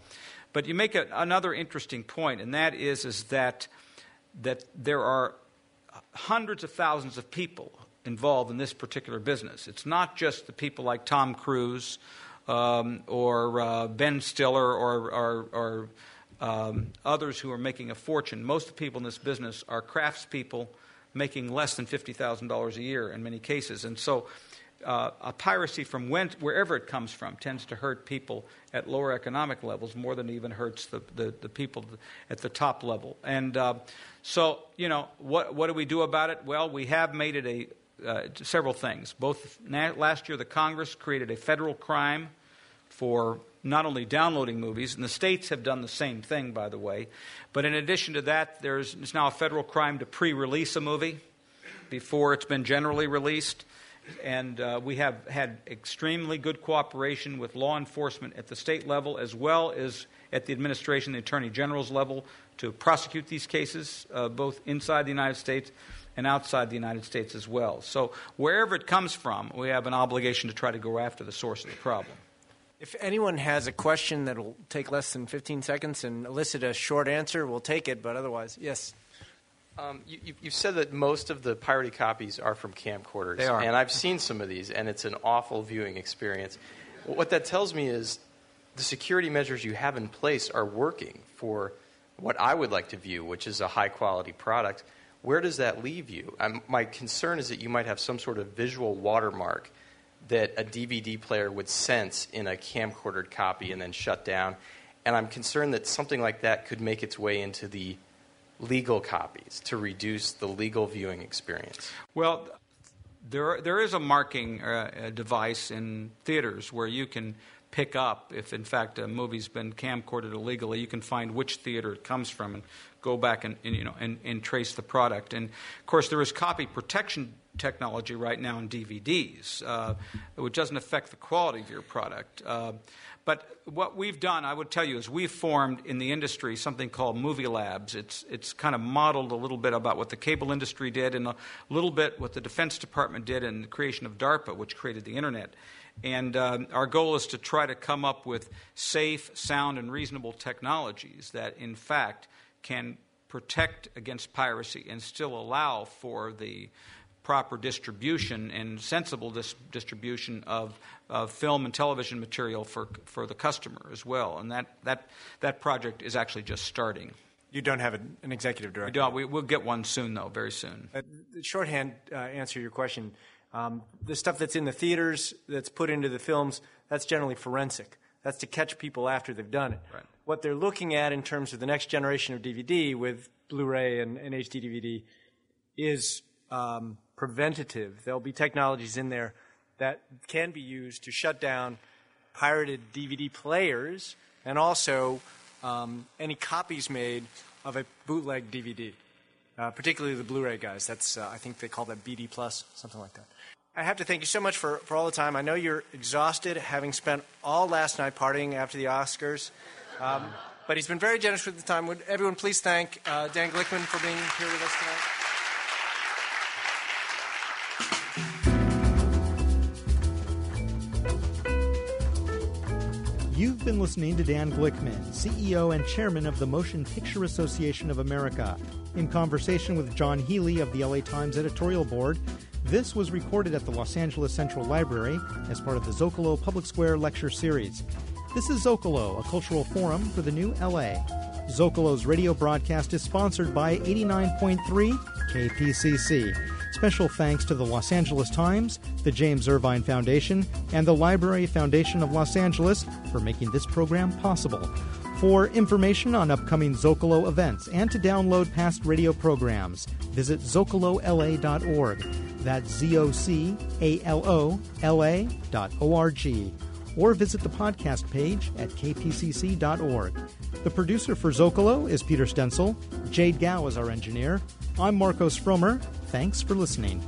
But you make a, another interesting point, and that is, is that, that there are hundreds of thousands of people involved in this particular business. It's not just the people like Tom Cruise um, or uh, Ben Stiller or, or, or um, others who are making a fortune. Most of the people in this business are craftspeople making less than $50,000 a year in many cases. And so uh, a piracy from when, wherever it comes from tends to hurt people at lower economic levels more than even hurts the, the, the people at the top level. And uh, so, you know, what, what do we do about it? Well, we have made it a, uh, several things. Both na- last year, the Congress created a federal crime for not only downloading movies, and the states have done the same thing, by the way. But in addition to that, there's it's now a federal crime to pre-release a movie before it's been generally released. And uh, we have had extremely good cooperation with law enforcement at the state level as well as at the administration, the attorney general's level, to prosecute these cases, uh, both inside the United States and outside the United States as well. So wherever it comes from, we have an obligation to try to go after the source of the problem. If anyone has a question that will take less than 15 seconds and elicit a short answer, we'll take it, but otherwise, yes. Um, you, have said that most of the pirated copies are from camcorders. They are. And I've seen some of these, and it's an awful viewing experience. What that tells me is the security measures you have in place are working for what I would like to view, which is a high quality product where does that leave you? I'm, my concern is that you might have some sort of visual watermark that a DVD player would sense in a camcordered copy and then shut down. And I'm concerned that something like that could make its way into the legal copies to reduce the legal viewing experience. Well, there, there is a marking uh, device in theaters where you can pick up if, in fact, a movie's been camcorded illegally. You can find which theater it comes from and go back and, and you know and, and trace the product. And of course, there is copy protection technology right now in DVDs, uh, which doesn't affect the quality of your product. Uh, but what we've done, I would tell you, is we've formed in the industry something called Movie Labs. It's, it's kind of modeled a little bit about what the cable industry did and a little bit what the Defense Department did in the creation of DARPA, which created the Internet. And uh, our goal is to try to come up with safe, sound, and reasonable technologies that, in fact, can protect against piracy and still allow for the proper distribution and sensible dis- distribution of, of film and television material for, for the customer as well. And that, that, that project is actually just starting. You don't have an, an executive director? We don't. We, will get one soon, though, very soon. Uh, shorthand uh, answer your question. Um, the stuff that's in the theaters, that's put into the films, that's generally forensic. That's to catch people after they've done it. Right what they're looking at in terms of the next generation of DVD with Blu-ray and, and HD DVD is um, preventative. There'll be technologies in there that can be used to shut down pirated DVD players and also um, any copies made of a bootleg DVD, uh, particularly the Blu-ray guys. That's uh, I think they call that BD plus, something like that. I have to thank you so much for, for all the time. I know you're exhausted, having spent all last night partying after the Oscars. Um, but he's been very generous with the time. Would everyone please thank uh, Dan Glickman for being here with us tonight. You've been listening to Dan Glickman, CEO and Chairman of the Motion Picture Association of America, in conversation with Jon Healey of the LA Times editorial board. This was recorded at the Los Angeles Central Library as part of the Zocalo Public Square Lecture Series. This is Zocalo, a cultural forum for the new LA. Zocalo's radio broadcast is sponsored by 89.3 KPCC. Special thanks to the Los Angeles Times, the James Irvine Foundation, and the Library Foundation of Los Angeles for making this program possible. For information on upcoming Zocalo events and to download past radio programs, visit zocalola.org. That's Z O C A L O L A dot O R G or visit the podcast page at kpcc.org. The producer for Zocalo is Peter Stenzel. Jade Gao is our engineer. I'm Marcos Fromer. Thanks for listening.